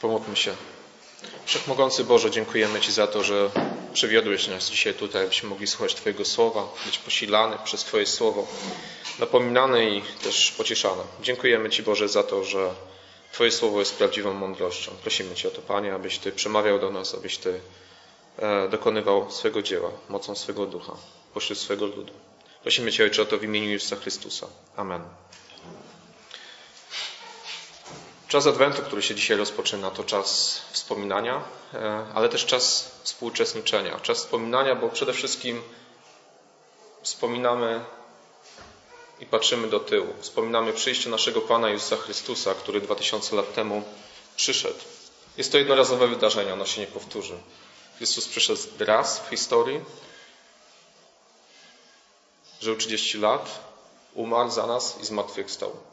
Pomódlmy się. Wszechmogący Boże, dziękujemy Ci za to, że przywiodłeś nas dzisiaj tutaj, abyśmy mogli słuchać Twojego słowa, być posilany przez Twoje słowo, napominany i też pocieszany. Dziękujemy Ci Boże za to, że Twoje słowo jest prawdziwą mądrością. Prosimy Cię o to, Panie, abyś Ty przemawiał do nas, abyś Ty e, dokonywał swego dzieła, mocą swego ducha, pośród swego ludu. Prosimy Cię, Ojcze, o to w imieniu Jezusa Chrystusa. Amen. Czas Adwentu, który się dzisiaj rozpoczyna, to czas wspominania, e, ale też czas współuczestniczenia. Czas wspominania, bo przede wszystkim wspominamy i patrzymy do tyłu. Wspominamy przyjście naszego Pana Jezusa Chrystusa, który 2000 lat temu przyszedł. Jest to jednorazowe wydarzenie, ono się nie powtórzy. Chrystus przyszedł raz w historii, żył 30 lat, umarł za nas i zmartwychwstał.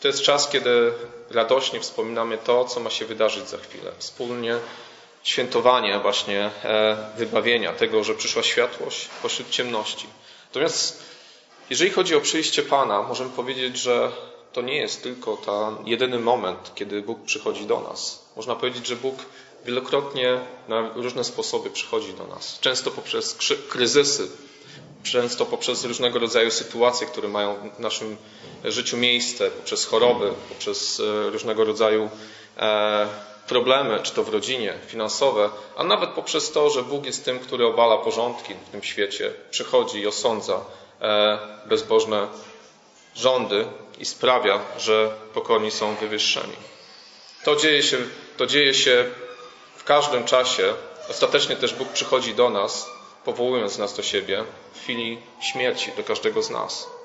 To jest czas, kiedy radośnie wspominamy to, co ma się wydarzyć za chwilę. Wspólnie świętowanie właśnie e, wybawienia, tego, że przyszła światłość pośród ciemności. Natomiast jeżeli chodzi o przyjście Pana, możemy powiedzieć, że to nie jest tylko ten jedyny moment, kiedy Bóg przychodzi do nas. Można powiedzieć, że Bóg wielokrotnie na różne sposoby przychodzi do nas. Często poprzez kryzysy, często poprzez różnego rodzaju sytuacje, które mają w naszym życiu miejsce, poprzez choroby, poprzez e, różnego rodzaju e, problemy, czy to w rodzinie, finansowe, a nawet poprzez to, że Bóg jest tym, który obala porządki w tym świecie, przychodzi i osądza e, bezbożne rządy i sprawia, że pokorni są wywyższeni. To dzieje się, to dzieje się w każdym czasie. Ostatecznie też Bóg przychodzi do nas powołując nas do siebie w chwili śmierci do każdego z nas.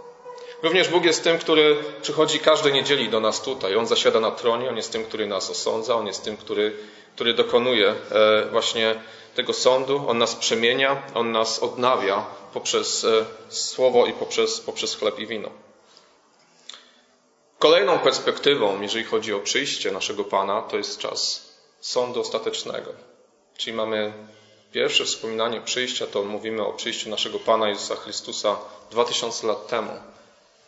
Również Bóg jest tym, który przychodzi każdej niedzieli do nas tutaj. On zasiada na tronie, On jest tym, który nas osądza, On jest tym, który, który dokonuje e, właśnie tego sądu. On nas przemienia, On nas odnawia poprzez e, słowo i poprzez, poprzez chleb i wino. Kolejną perspektywą, jeżeli chodzi o przyjście naszego Pana, to jest czas sądu ostatecznego. Czyli mamy Pierwsze wspominanie przyjścia to mówimy o przyjściu naszego Pana Jezusa Chrystusa 2000 lat temu.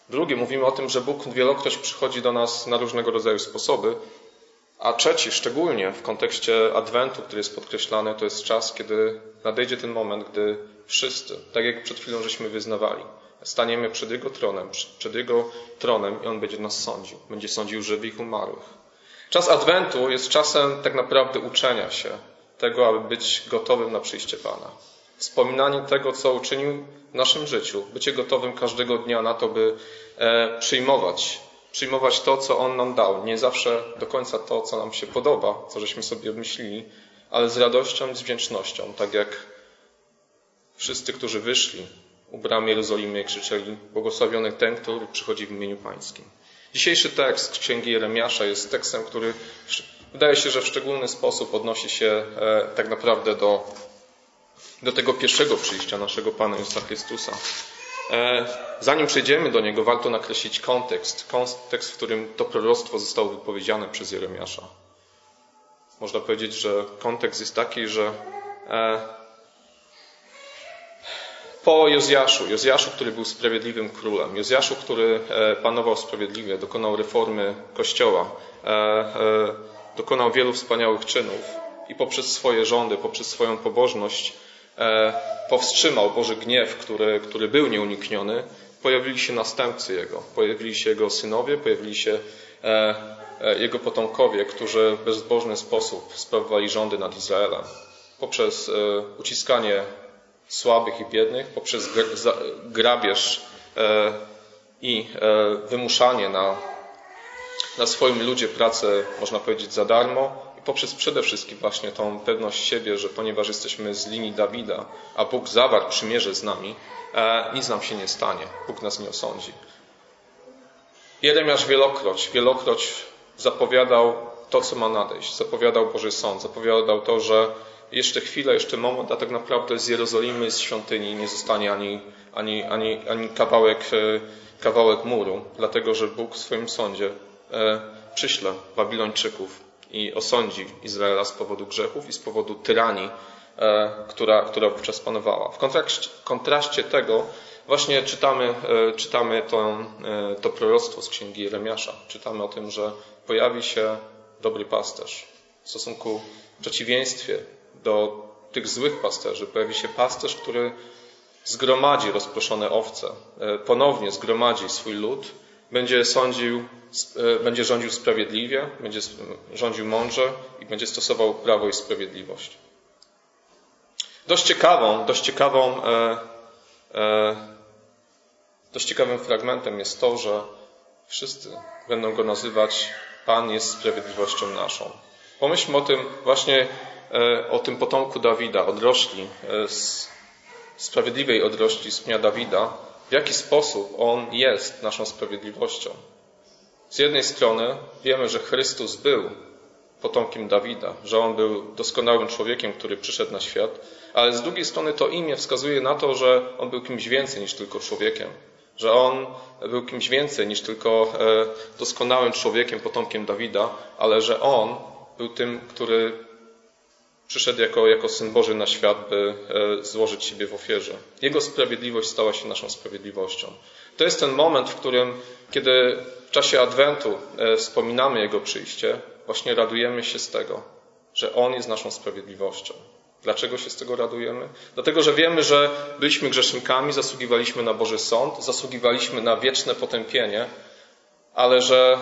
Drugie mówimy o tym, że Bóg wielokroć przychodzi do nas na różnego rodzaju sposoby. A trzeci, szczególnie w kontekście Adwentu, który jest podkreślany, to jest czas, kiedy nadejdzie ten moment, gdy wszyscy, tak jak przed chwilą żeśmy wyznawali, staniemy przed Jego tronem, przed Jego tronem i On będzie nas sądził. Będzie sądził żywych i umarłych. Czas Adwentu jest czasem tak naprawdę uczenia się, tego, aby być gotowym na przyjście Pana. Wspominanie tego, co uczynił w naszym życiu. Bycie gotowym każdego dnia na to, by e, przyjmować. Przyjmować to, co On nam dał. Nie zawsze do końca to, co nam się podoba, co żeśmy sobie obmyślili, ale z radością i z wdzięcznością. Tak jak wszyscy, którzy wyszli u bram Jerozolimy krzyczeli błogosławiony ten, który przychodzi w imieniu Pańskim. Dzisiejszy tekst Księgi Jeremiasza jest tekstem, który wydaje się, że w szczególny sposób odnosi się e, tak naprawdę do, do tego pierwszego przyjścia naszego Pana Jezusa Chrystusa. E, zanim przejdziemy do niego, warto nakreślić kontekst, kontekst, w którym to proroctwo zostało wypowiedziane przez Jeremiasza. Można powiedzieć, że kontekst jest taki, że e, po Jozjaszu, Jozjaszu, który był sprawiedliwym królem, Jozjaszu, który panował sprawiedliwie, dokonał reformy Kościoła, dokonał wielu wspaniałych czynów i poprzez swoje rządy, poprzez swoją pobożność e, powstrzymał Boży gniew, który, który był nieunikniony. Pojawili się następcy Jego, pojawili się Jego synowie, pojawili się e, e, Jego potomkowie, którzy w bezbożny sposób sprawowali rządy nad Izraelem. Poprzez uciskanie słabych i biednych, poprzez grabież i wymuszanie na na swoim ludzie pracę, można powiedzieć, za darmo i poprzez przede wszystkim właśnie tą pewność siebie, że ponieważ jesteśmy z linii Dawida, a Bóg zawarł przymierze z nami, e, nic nam się nie stanie. Bóg nas nie osądzi. Jeremiasz wielokroć, wielokroć zapowiadał to, co ma nadejść. Zapowiadał Boży Sąd. Zapowiadał to, że jeszcze chwilę, jeszcze moment, a tak naprawdę z Jerozolimy, z świątyni nie zostanie ani, ani, ani, ani kawałek, e, kawałek muru, dlatego że Bóg w swoim sądzie przyśle Babilończyków i osądzi Izraela z powodu grzechów i z powodu tyranii, e, która, która wówczas panowała. W kontraście, kontraście tego właśnie czytamy, e, czytamy to, to proroctwo z księgi Jeremiasza. Czytamy o tym, że pojawi się dobry pasterz. W stosunku w przeciwieństwie do tych złych pasterzy pojawi się pasterz, który zgromadzi rozproszone owce, e, ponownie zgromadzi swój lud, będzie sądził, e, będzie rządził sprawiedliwie, będzie rządził mądrze i będzie stosował prawo i sprawiedliwość. Dość ciekawą, dość ciekawą, e, e, dość ciekawym fragmentem jest to, że wszyscy będą go nazywać Pan jest sprawiedliwością naszą. Pomyślmy o tym właśnie, e, o tym potomku Dawida, odrośli e, z sprawiedliwej odrośli z pnia Dawida, w jaki sposób on jest naszą sprawiedliwością. Z jednej strony wiemy, że Chrystus był potomkiem Dawida, że on był doskonałym człowiekiem, który przyszedł na świat, ale z drugiej strony to imię wskazuje na to, że on był kimś więcej niż tylko człowiekiem, że on był kimś więcej niż tylko e, doskonałym człowiekiem, potomkiem Dawida, ale że on był tym, który przyszedł jako, jako Syn Boży na świat, by e, złożyć siebie w ofierze. Jego sprawiedliwość stała się naszą sprawiedliwością. To jest ten moment, w którym, kiedy w czasie Adwentu e, wspominamy Jego przyjście, właśnie radujemy się z tego, że On jest naszą sprawiedliwością. Dlaczego się z tego radujemy? Dlatego, że wiemy, że byliśmy grzesznikami, zasługiwaliśmy na Boży Sąd, zasługiwaliśmy na wieczne potępienie, ale że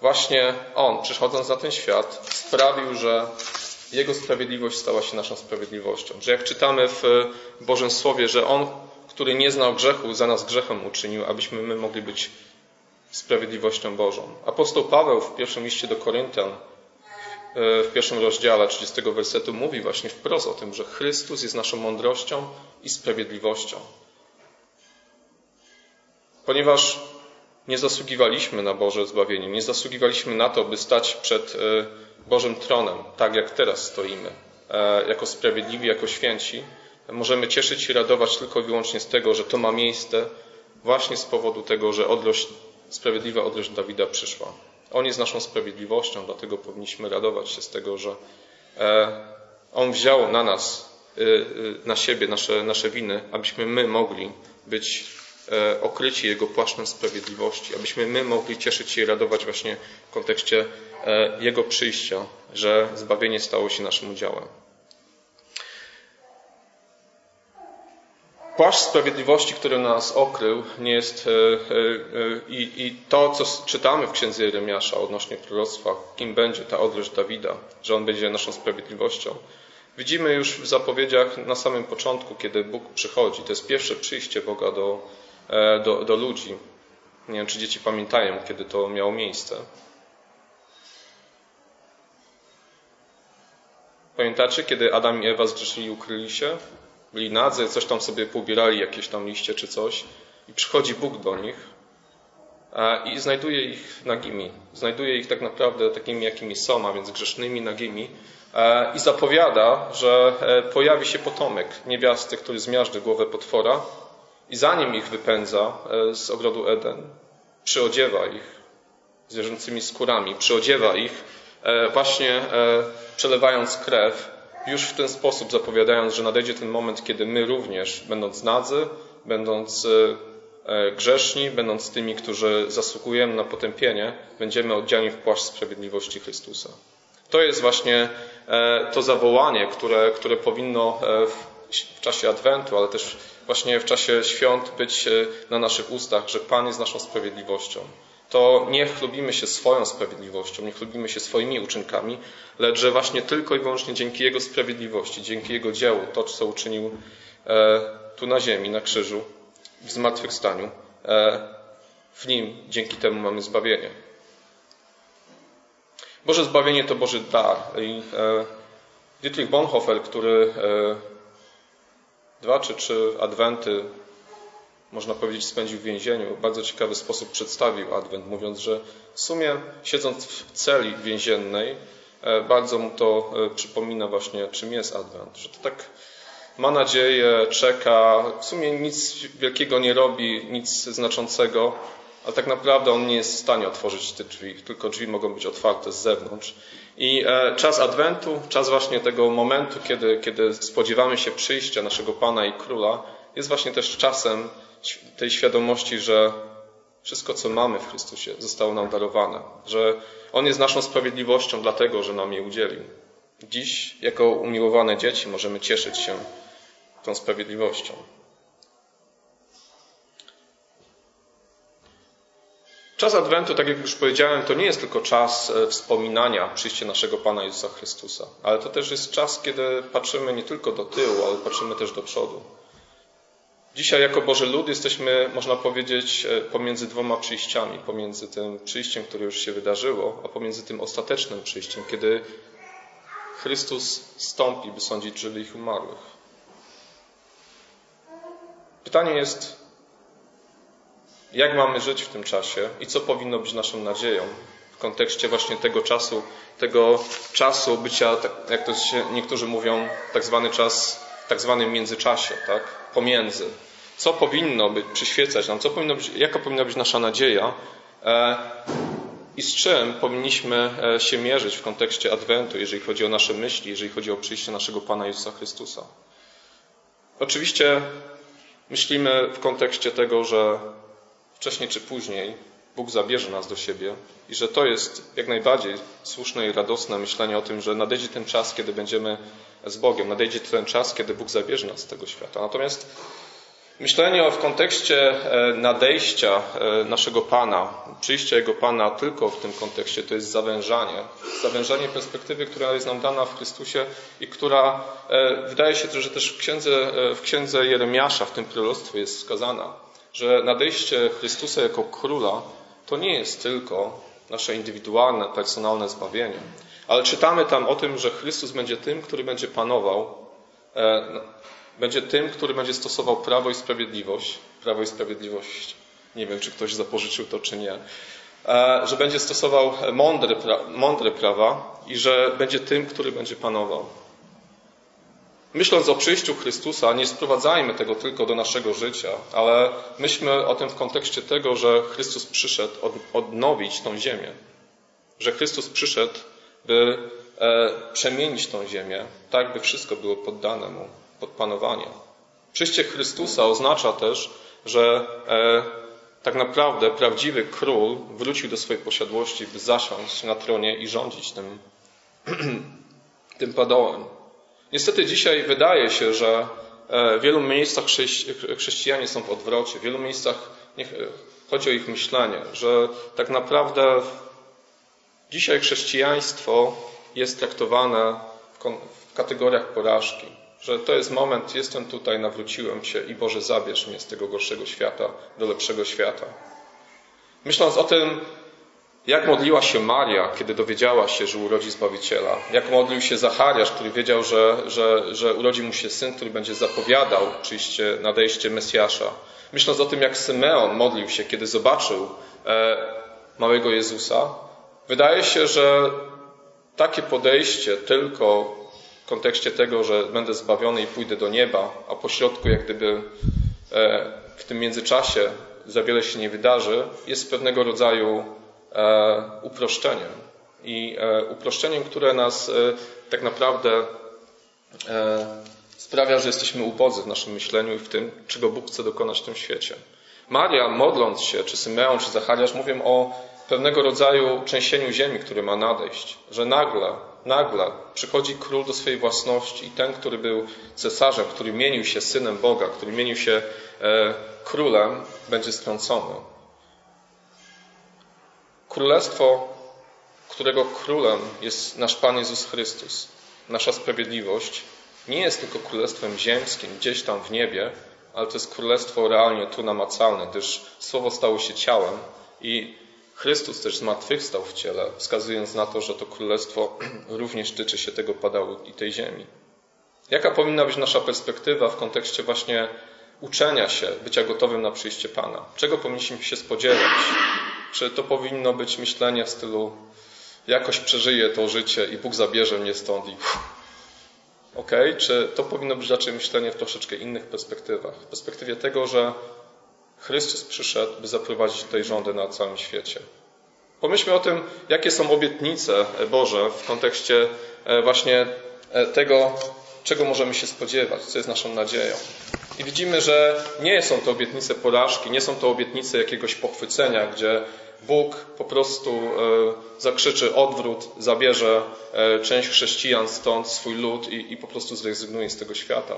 właśnie On, przychodząc na ten świat, sprawił, że Jego sprawiedliwość stała się naszą sprawiedliwością. Że jak czytamy w Bożym Słowie, że On, który nie znał grzechu, za nas grzechem uczynił, abyśmy my mogli być sprawiedliwością Bożą. Apostoł Paweł w pierwszym liście do Koryntian E, w pierwszym rozdziale 30 wersetu mówi właśnie wprost o tym, że Chrystus jest naszą mądrością i sprawiedliwością. Ponieważ nie zasługiwaliśmy na Boże zbawienie, nie zasługiwaliśmy na to, by stać przed e, Bożym tronem, tak jak teraz stoimy, e, jako sprawiedliwi, jako święci, możemy cieszyć się radować tylko i wyłącznie z tego, że to ma miejsce właśnie z powodu tego, że odrość, sprawiedliwa odrość Dawida przyszła. On jest naszą sprawiedliwością, dlatego powinniśmy radować się z tego, że e, On wziął na nas, e, e, na siebie nasze, nasze winy, abyśmy my mogli być okryci Jego płaszczem sprawiedliwości, abyśmy my mogli cieszyć się i radować właśnie w kontekście Jego przyjścia, że zbawienie stało się naszym udziałem. płaszcz sprawiedliwości, który nas okrył, nie jest e, e, e, i, i to, co czytamy w księdze Jeremiasza odnośnie proroctwa, kim będzie ta odrość Dawida, że on będzie naszą sprawiedliwością. Widzimy już w zapowiedziach na samym początku, kiedy Bóg przychodzi. To jest pierwsze przyjście Boga do, do, do ludzi. Nie wiem, czy dzieci pamiętają, kiedy to miało miejsce. Pamiętacie, kiedy Adam i Ewa zgrzeszyli ukryli się? byli nadzy, coś tam sobie poubierali, jakieś tam liście czy coś. I przychodzi Bóg do nich i znajduje ich nagimi. Znajduje ich tak naprawdę takimi, jakimi są, a więc grzesznymi, nagimi. I zapowiada, że e, pojawi się potomek niewiasty, który zmiażdży głowę potwora i zanim ich wypędza e, z ogrodu Eden, przyodziewa ich zwierzęcymi skórami, przyodziewa ich e, właśnie przelewając krew już w ten sposób zapowiadając, że nadejdzie ten moment, kiedy my również, będąc nadzy, będąc e, e, grzeszni, będąc tymi, którzy zasługujemy na potępienie, będziemy oddziani w płaszcz sprawiedliwości Chrystusa. To jest właśnie e, to zawołanie, które, które powinno w czasie Adwentu, ale też właśnie w czasie świąt być na naszych ustach, że Pan jest naszą sprawiedliwością to nie chlubimy się swoją sprawiedliwością, nie chlubimy się swoimi uczynkami, lecz że właśnie tylko i wyłącznie dzięki Jego sprawiedliwości, dzięki Jego dziełu, to co uczynił e, tu na ziemi, na krzyżu, w zmartwychwstaniu, e, w Nim dzięki temu mamy zbawienie. Boże zbawienie to Boży dar. I e, Dietrich Bonhoeffer, który dwa czy trzy adwenty można powiedzieć, spędził w więzieniu, bardzo ciekawy sposób przedstawił Adwent, mówiąc, że w sumie siedząc w celi więziennej, e, bardzo mu to e, przypomina właśnie, czym jest Adwent. Że to tak ma nadzieję, czeka, w sumie nic wielkiego nie robi, nic znaczącego, ale tak naprawdę on nie jest w stanie otworzyć tych drzwi, tylko drzwi mogą być otwarte z zewnątrz. I e, czas Adwentu, czas właśnie tego momentu, kiedy, kiedy spodziewamy się przyjścia naszego Pana i Króla, jest właśnie też czasem tej świadomości, że wszystko, co mamy w Chrystusie, zostało nam darowane, że On jest naszą sprawiedliwością, dlatego, że nam je udzielił. Dziś, jako umiłowane dzieci, możemy cieszyć się tą sprawiedliwością. Czas Adwentu, tak jak już powiedziałem, to nie jest tylko czas e, wspominania przyjścia naszego Pana Jezusa Chrystusa, ale to też jest czas, kiedy patrzymy nie tylko do tyłu, ale patrzymy też do przodu. Dzisiaj jako Boży Lud jesteśmy, można powiedzieć, e, pomiędzy dwoma przyjściami. Pomiędzy tym przyjściem, które już się wydarzyło, a pomiędzy tym ostatecznym przyjściem, kiedy Chrystus stąpi, by sądzić żywych i umarłych. Pytanie jest, jak mamy żyć w tym czasie i co powinno być naszą nadzieją w kontekście właśnie tego czasu, tego czasu bycia, tak jak to się niektórzy mówią, tak zwany czas, tak zwanym międzyczasie, tak? Pomiędzy. Co powinno być, przyświecać nam, co powinno być, jaka powinna być nasza nadzieja e, i z czym powinniśmy e, się mierzyć w kontekście Adwentu, jeżeli chodzi o nasze myśli, jeżeli chodzi o przyjście naszego Pana Jezusa Chrystusa. Oczywiście myślimy w kontekście tego, że wcześniej czy później Bóg zabierze nas do siebie i że to jest jak najbardziej słuszne i radosne myślenie o tym, że nadejdzie ten czas, kiedy będziemy z Bogiem, nadejdzie ten czas, kiedy Bóg zabierze nas z tego świata. Natomiast myślenie w kontekście e, nadejścia e, naszego Pana, przyjścia Jego Pana tylko w tym kontekście, to jest zawężanie. Zawężanie perspektywy, która jest nam dana w Chrystusie i która e, wydaje się, że też w księdze, w księdze Jeremiasza, w tym proroctwie jest wskazana że nadejście Chrystusa jako króla to nie jest tylko nasze indywidualne, personalne zbawienie, ale czytamy tam o tym, że Chrystus będzie tym, który będzie panował, e, będzie tym, który będzie stosował prawo i sprawiedliwość. Prawo i sprawiedliwość, nie wiem, czy ktoś zapożyczył to, czy nie. E, że będzie stosował mądre, mądre prawa i że będzie tym, który będzie panował. Myśląc o przyjściu Chrystusa, nie sprowadzajmy tego tylko do naszego życia, ale myślmy o tym w kontekście tego, że Chrystus przyszedł odnowić tą ziemię. Że Chrystus przyszedł, by e, przemienić tą ziemię, tak by wszystko było poddane mu, pod panowanie. Przyjście Chrystusa oznacza też, że e, tak naprawdę prawdziwy król wrócił do swojej posiadłości, by zasiąść na tronie i rządzić tym, tym padołem. Niestety dzisiaj wydaje się, że e, w wielu miejscach chrześcijanie są w odwrocie, w wielu miejscach chodzi o ich myślenie, że tak naprawdę dzisiaj chrześcijaństwo jest traktowane w kategoriach porażki, że to jest moment, jestem tutaj, nawróciłem się i Boże zabierz mnie z tego gorszego świata do lepszego świata. Myśląc o tym, jak modliła się Maria, kiedy dowiedziała się, że urodzi Zbawiciela? Jak modlił się Zachariasz, który wiedział, że, że, że urodzi mu się syn, który będzie zapowiadał przyjście, nadejście Mesjasza? Myśląc o tym, jak Symeon modlił się, kiedy zobaczył e, małego Jezusa, wydaje się, że takie podejście tylko w kontekście tego, że będę zbawiony i pójdę do nieba, a po środku jak gdyby e, w tym międzyczasie za wiele się nie wydarzy, jest pewnego rodzaju uproszczeniem. I e, uproszczeniem, które nas e, tak naprawdę sprawia, że jesteśmy ubodzy w naszym myśleniu i w tym, czego Bóg chce dokonać w tym świecie. Maria, modląc się, czy Symeon, czy Zachariasz, mówią o pewnego rodzaju trzęsieniu ziemi, który ma nadejść. Że nagle, nagle przychodzi król do swojej własności i ten, który był cesarzem, który mienił się synem Boga, który mienił się królem, będzie strącony. Królestwo, którego królem jest nasz Pan Jezus Chrystus, nasza sprawiedliwość, nie jest tylko królestwem ziemskim, gdzieś tam w niebie, ale to jest królestwo realnie tu namacalne, gdyż Słowo stało się ciałem i Chrystus też zmartwychwstał w ciele, wskazując na to, że to królestwo również tyczy się tego padału i tej ziemi. Jaka powinna być nasza perspektywa w kontekście właśnie uczenia się, bycia gotowym na przyjście Pana? Czego powinniśmy się spodziewać? Czy to powinno być myślenie w stylu jakoś przeżyję to życie i Bóg zabierze mnie stąd i ok? Czy to powinno być raczej myślenie w troszeczkę innych perspektywach? W perspektywie tego, że Chrystus przyszedł, by zaprowadzić tutaj rządy na całym świecie. Pomyślmy o tym, jakie są obietnice Boże w kontekście e, właśnie e, tego, czego możemy się spodziewać, co jest naszą nadzieją. I widzimy, że nie są to obietnice porażki, nie są to obietnice jakiegoś pochwycenia, gdzie Bóg po prostu e, zakrzyczy odwrót, zabierze e, część chrześcijan stąd, swój lud i, i po prostu zrezygnuje z tego świata.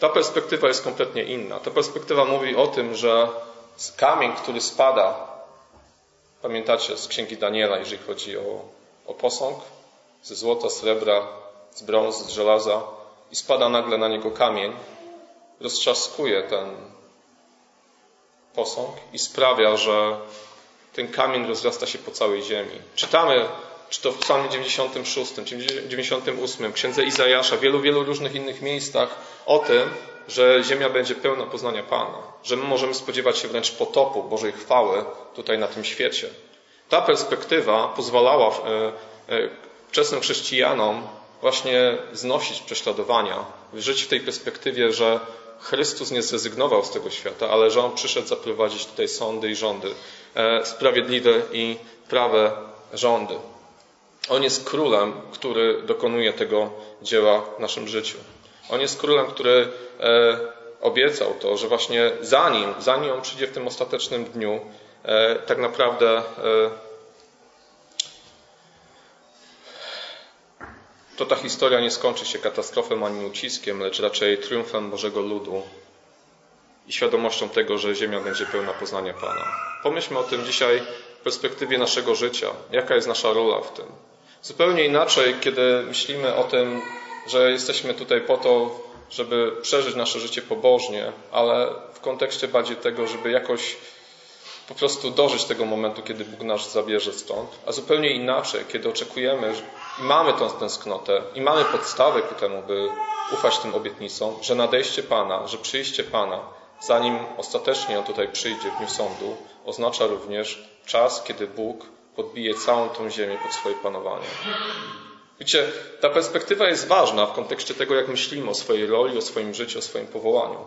Ta perspektywa jest kompletnie inna. Ta perspektywa mówi o tym, że kamień, który spada, pamiętacie z księgi Daniela, jeżeli chodzi o, o posąg, ze złota, srebra, z brązu, z żelaza, i spada nagle na niego kamień, roztrzaskuje ten posąg i sprawia, że ten kamień rozrasta się po całej ziemi. Czytamy, czy to w Psalmie 96, czy 98, Księdze Izajasza, wielu, wielu różnych innych miejscach o tym, że ziemia będzie pełna poznania Pana, że my możemy spodziewać się wręcz potopu Bożej chwały tutaj na tym świecie. Ta perspektywa pozwalała e, e, wczesnym chrześcijanom właśnie znosić prześladowania, żyć w tej perspektywie, że Chrystus nie zrezygnował z tego świata, ale że On przyszedł zaprowadzić tutaj sądy i rządy, e, sprawiedliwe i prawe rządy. On jest królem, który dokonuje tego dzieła w naszym życiu. On jest królem, który e, obiecał to, że właśnie zanim, zanim On przyjdzie w tym ostatecznym dniu, e, tak naprawdę to ta historia nie skończy się katastrofą ani uciskiem, lecz raczej triumfem Bożego ludu i świadomością tego, że ziemia będzie pełna poznania Pana. Pomyślmy o tym dzisiaj w perspektywie naszego życia. Jaka jest nasza rola w tym? Zupełnie inaczej, kiedy myślimy o tym, że jesteśmy tutaj po to, żeby przeżyć nasze życie pobożnie, ale w kontekście bardziej tego, żeby jakoś po prostu dożyć tego momentu, kiedy Bóg nas zabierze stąd, a zupełnie inaczej, kiedy oczekujemy i mamy tą tęsknotę i mamy podstawy ku temu, by ufać tym obietnicom, że nadejście Pana, że przyjście Pana, zanim ostatecznie On tutaj przyjdzie w dniu sądu, oznacza również czas, kiedy Bóg podbije całą tą ziemię pod swoje panowanie. Wiecie, ta perspektywa jest ważna w kontekście tego, jak myślimy o swojej roli, o swoim życiu, o swoim powołaniu.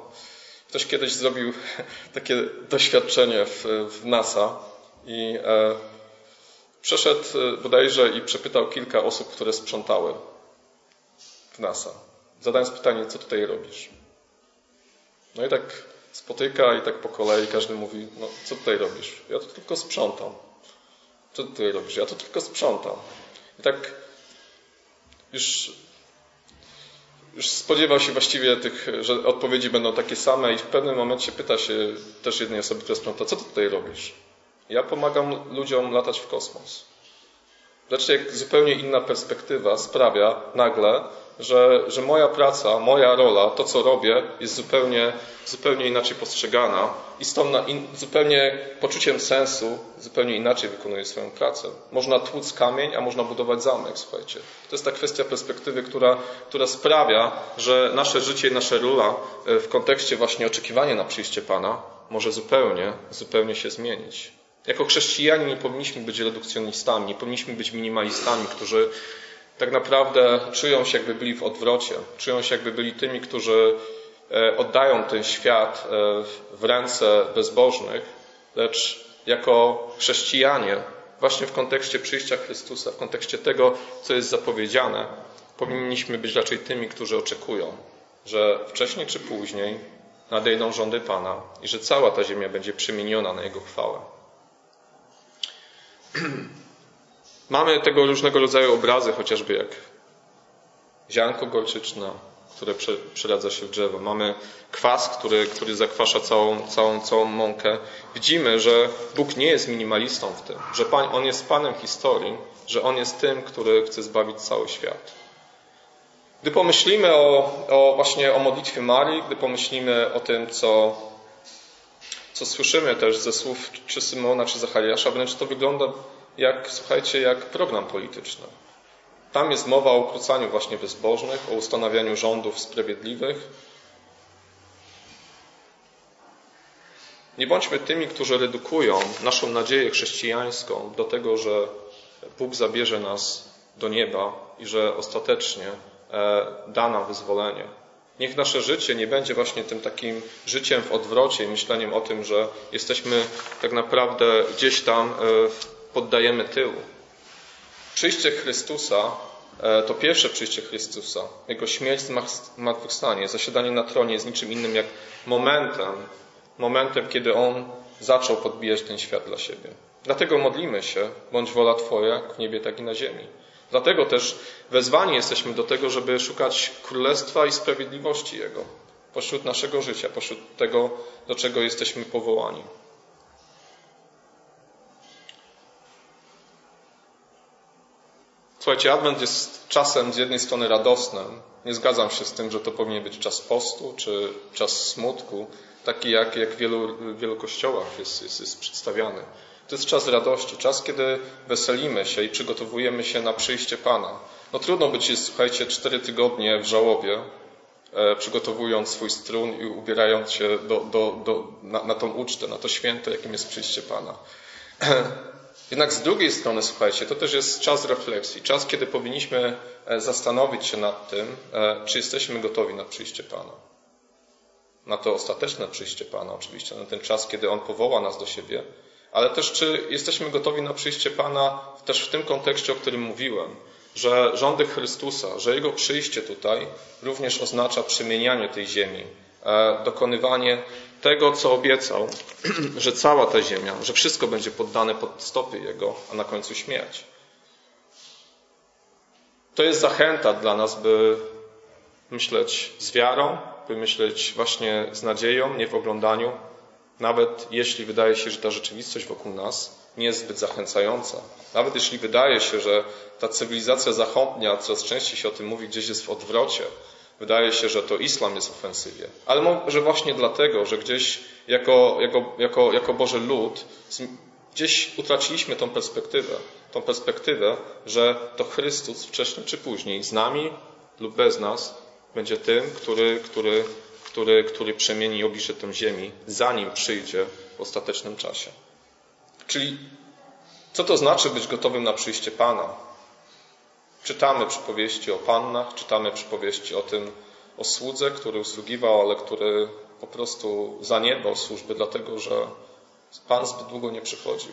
Ktoś kiedyś zrobił takie doświadczenie w, w NASA i e, przeszedł e, bodajże i przepytał kilka osób, które sprzątały w NASA. Zadając pytanie, co tutaj robisz? No i tak spotyka i tak po kolei każdy mówi, no co tutaj robisz? Ja to tylko sprzątam. Co tutaj robisz? Ja to tylko sprzątam. I tak już już spodziewał się właściwie tych, że odpowiedzi będą takie same i w pewnym momencie pyta się też jednej osoby, która sprząta, co tutaj robisz? Ja pomagam ludziom latać w kosmos. Zobaczcie, jak zupełnie inna perspektywa sprawia nagle, że, że moja praca, moja rola, to co robię, jest zupełnie, zupełnie inaczej postrzegana i z tą in, zupełnie poczuciem sensu zupełnie inaczej wykonuję swoją pracę. Można tłuc kamień, a można budować zamek, słuchajcie. To jest ta kwestia perspektywy, która, która sprawia, że nasze życie i nasza rola e, w kontekście właśnie oczekiwania na przyjście Pana może zupełnie, zupełnie się zmienić. Jako chrześcijanie nie powinniśmy być redukcjonistami, nie powinniśmy być minimalistami, którzy tak naprawdę czują się jakby byli w odwrocie, czują się jakby byli tymi, którzy e, oddają ten świat e, w ręce bezbożnych, lecz jako chrześcijanie, właśnie w kontekście przyjścia Chrystusa, w kontekście tego, co jest zapowiedziane, powinniśmy być raczej tymi, którzy oczekują, że wcześniej czy później nadejdą rządy Pana i że cała ta ziemia będzie przemieniona na Jego chwałę. Mamy tego różnego rodzaju obrazy, chociażby jak ziarnko gorczyczne, które przeradza się w drzewo. Mamy kwas, który, który zakwasza całą, całą, całą mąkę. Widzimy, że Bóg nie jest minimalistą w tym, że Pan, On jest Panem historii, że On jest tym, który chce zbawić cały świat. Gdy pomyślimy o, o właśnie o modlitwie Marii, gdy pomyślimy o tym, co, co słyszymy też ze słów czy Symona, czy Zachariasza, wręcz to wygląda jak, słuchajcie, jak program polityczny. Tam jest mowa o ukrócaniu właśnie bezbożnych, o ustanawianiu rządów sprawiedliwych. Nie bądźmy tymi, którzy redukują naszą nadzieję chrześcijańską do tego, że Bóg zabierze nas do nieba i że ostatecznie e, da nam wyzwolenie. Niech nasze życie nie będzie właśnie tym takim życiem w odwrocie myśleniem o tym, że jesteśmy tak naprawdę gdzieś tam e, poddajemy tyłu. Przyjście Chrystusa e, to pierwsze przyjście Chrystusa, Jego śmierć, zmartwychwstanie, zasiadanie na tronie jest niczym innym jak momentem, momentem, kiedy On zaczął podbijać ten świat dla siebie. Dlatego modlimy się, bądź wola Twoja, w niebie, tak i na ziemi. Dlatego też wezwani jesteśmy do tego, żeby szukać królestwa i sprawiedliwości Jego pośród naszego życia, pośród tego, do czego jesteśmy powołani. Słuchajcie, Adwent jest czasem z jednej strony radosnym. Nie zgadzam się z tym, że to powinien być czas postu czy czas smutku, taki jak, jak wielu, w wielu kościołach jest, jest, jest przedstawiany. To jest czas radości, czas, kiedy weselimy się i przygotowujemy się na przyjście Pana. No trudno być, słuchajcie, cztery tygodnie w żałobie, e, przygotowując swój strun i ubierając się do, do, do, na, na tą ucztę, na to święto, jakim jest przyjście Pana. Jednak z drugiej strony, słuchajcie, to też jest czas refleksji, czas, kiedy powinniśmy e, zastanowić się nad tym, e, czy jesteśmy gotowi na przyjście Pana. Na to ostateczne przyjście Pana, oczywiście, na ten czas, kiedy On powoła nas do siebie, ale też czy jesteśmy gotowi na przyjście Pana też w tym kontekście, o którym mówiłem, że rządy Chrystusa, że Jego przyjście tutaj również oznacza przemienianie tej ziemi, e, dokonywanie tego, co obiecał, że cała ta ziemia, że wszystko będzie poddane pod stopy Jego, a na końcu śmierć. To jest zachęta dla nas, by myśleć z wiarą, by myśleć właśnie z nadzieją, nie w oglądaniu, nawet jeśli wydaje się, że ta rzeczywistość wokół nas nie jest zbyt zachęcająca. Nawet jeśli wydaje się, że ta cywilizacja zachodnia, coraz częściej się o tym mówi, gdzieś jest w odwrocie, wydaje się, że to islam jest w ofensywie. Ale może właśnie dlatego, że gdzieś jako, jako, jako, jako Boży lud gdzieś utraciliśmy tą perspektywę. Tą perspektywę, że to Chrystus wcześniej czy później z nami lub bez nas będzie tym, który, który który, który przemieni oblicze tę ziemi, zanim przyjdzie w ostatecznym czasie. Czyli co to znaczy być gotowym na przyjście Pana? Czytamy przypowieści o pannach, czytamy przypowieści o tym, o słudze, który usługiwał, ale który po prostu zaniedbał służby, dlatego że Pan zbyt długo nie przychodził.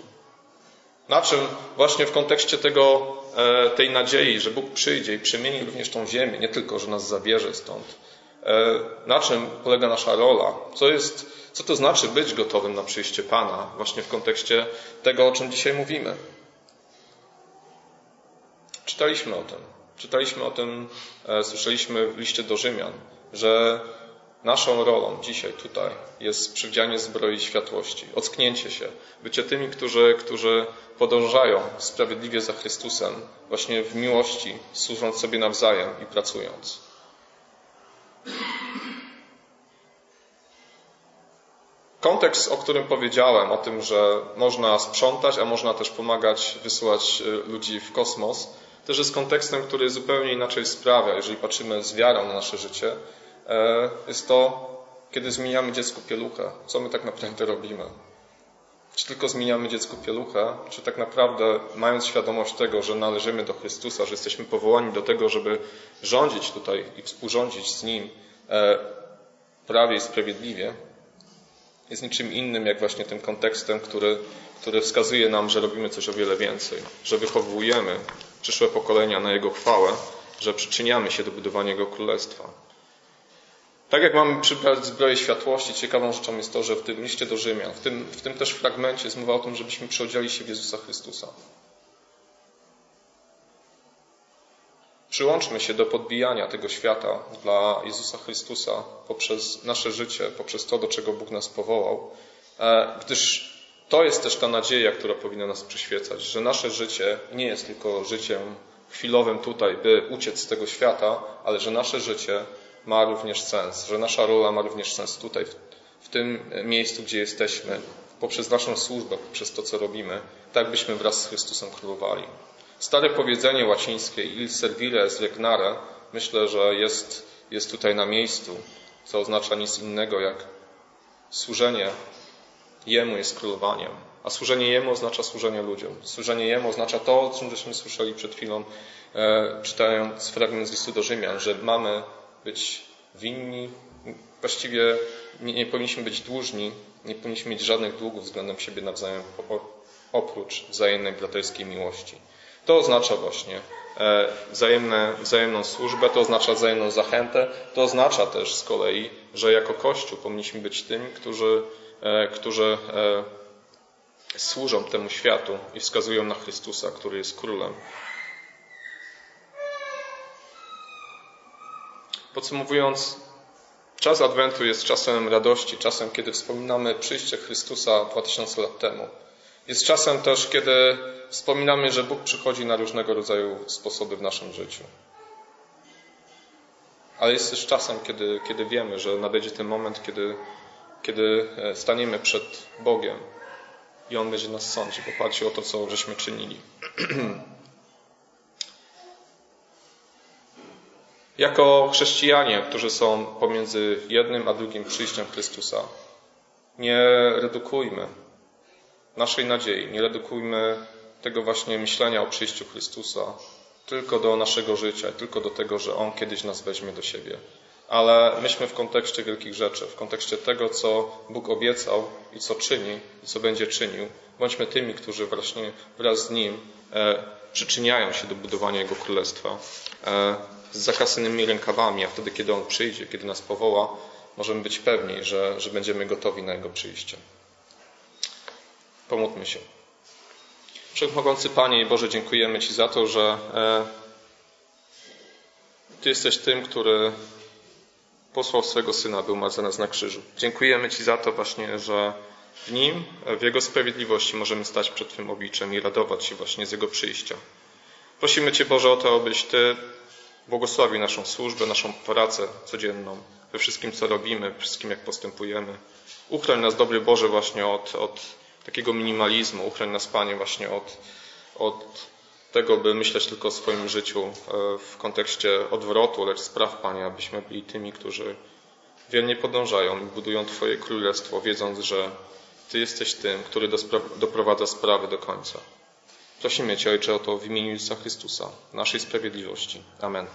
Na czym właśnie w kontekście tego, e, tej nadziei, że Bóg przyjdzie i przemieni również tą ziemię, nie tylko, że nas zabierze stąd, na czym polega nasza rola, co, jest, co to znaczy być gotowym na przyjście Pana, właśnie w kontekście tego, o czym dzisiaj mówimy. Czytaliśmy o tym. Czytaliśmy o tym, e, słyszeliśmy w liście do Rzymian, że naszą rolą dzisiaj, tutaj, jest przywdzianie zbroi światłości, ocknięcie się, bycie tymi, którzy, którzy podążają sprawiedliwie za Chrystusem, właśnie w miłości, służąc sobie nawzajem i pracując. Kontekst, o którym powiedziałem, o tym, że można sprzątać, a można też pomagać wysyłać y, ludzi w kosmos, też jest kontekstem, który zupełnie inaczej sprawia, jeżeli patrzymy z wiarą na nasze życie. E, jest to, kiedy zmieniamy dziecku pieluchę. Co my tak naprawdę robimy? Czy tylko zmieniamy dziecku pieluchę, czy tak naprawdę, mając świadomość tego, że należymy do Chrystusa, że jesteśmy powołani do tego, żeby rządzić tutaj i współrządzić z Nim e, prawie i sprawiedliwie, jest niczym innym jak właśnie tym kontekstem, który, który wskazuje nam, że robimy coś o wiele więcej, że wychowujemy przyszłe pokolenia na Jego chwałę, że przyczyniamy się do budowania Jego Królestwa. Tak jak mamy przybrać zbroję światłości, ciekawą rzeczą jest to, że w tym liście do Rzymian, w tym, w tym też fragmencie jest mowa o tym, żebyśmy przeodziali się w Jezusa Chrystusa. Przyłączmy się do podbijania tego świata dla Jezusa Chrystusa poprzez nasze życie, poprzez to, do czego Bóg nas powołał, e, gdyż to jest też ta nadzieja, która powinna nas przyświecać, że nasze życie nie jest tylko życiem chwilowym tutaj, by uciec z tego świata, ale że nasze życie ma również sens, że nasza rola ma również sens tutaj, w tym miejscu, gdzie jesteśmy, poprzez naszą służbę, poprzez to, co robimy, tak byśmy wraz z Chrystusem królowali. Stare powiedzenie łacińskie il servire es regnare myślę, że jest, jest tutaj na miejscu, co oznacza nic innego jak służenie Jemu jest królowaniem, a służenie Jemu oznacza służenie ludziom. Służenie Jemu oznacza to, o czym żeśmy słyszeli przed chwilą, e, czytając fragment z listu do Rzymian, że mamy być winni, właściwie nie, nie powinniśmy być dłużni, nie powinniśmy mieć żadnych długów względem siebie nawzajem, oprócz wzajemnej braterskiej miłości. To oznacza właśnie e, wzajemne, wzajemną służbę, to oznacza wzajemną zachętę, to oznacza też z kolei, że jako Kościół powinniśmy być tymi, którzy, e, którzy służą temu światu i wskazują na Chrystusa, który jest królem. Podsumowując, czas Adwentu jest czasem radości, czasem, kiedy wspominamy przyjście Chrystusa 2000 lat temu. Jest czasem też, kiedy wspominamy, że Bóg przychodzi na różnego rodzaju sposoby w naszym życiu. Ale jest też czasem, kiedy, kiedy wiemy, że nadejdzie ten moment, kiedy, kiedy e, staniemy przed Bogiem i On będzie nas sądził w oparciu o to, co żeśmy czynili. Jako chrześcijanie, którzy są pomiędzy jednym a drugim przyjściem Chrystusa, nie redukujmy naszej nadziei, nie redukujmy tego właśnie myślenia o przyjściu Chrystusa tylko do naszego życia, tylko do tego, że On kiedyś nas weźmie do siebie. Ale myśmy w kontekście wielkich rzeczy, w kontekście tego, co Bóg obiecał i co czyni, i co będzie czynił, bądźmy tymi, którzy właśnie wraz z Nim e, przyczyniają się do budowania Jego Królestwa. E, z zakasanymi rękawami, a wtedy, kiedy On przyjdzie, kiedy nas powoła, możemy być pewni, że, że będziemy gotowi na Jego przyjście. Pomódlmy się. Wszechmogący Panie i Boże, dziękujemy Ci za to, że e, Ty jesteś tym, który posłał swego Syna, był umarł za nas na krzyżu. Dziękujemy Ci za to właśnie, że w Nim, w Jego sprawiedliwości możemy stać przed Twym obliczem i radować się właśnie z Jego przyjścia. Prosimy Cię Boże o to, abyś Ty błogosławi naszą służbę, naszą pracę codzienną, we wszystkim, co robimy, wszystkim, jak postępujemy. Uchroń nas, dobry Boże, właśnie od, od takiego minimalizmu. Uchroń nas, Panie, właśnie od, od tego, by myśleć tylko o swoim życiu e, w kontekście odwrotu, lecz spraw, Panie, abyśmy byli tymi, którzy wiernie podążają i budują Twoje królestwo, wiedząc, że Ty jesteś tym, który doprowadza sprawy do końca. Prosimy Cię, Ojcze, o to w imieniu Jezusa Chrystusa, naszej sprawiedliwości. Amen.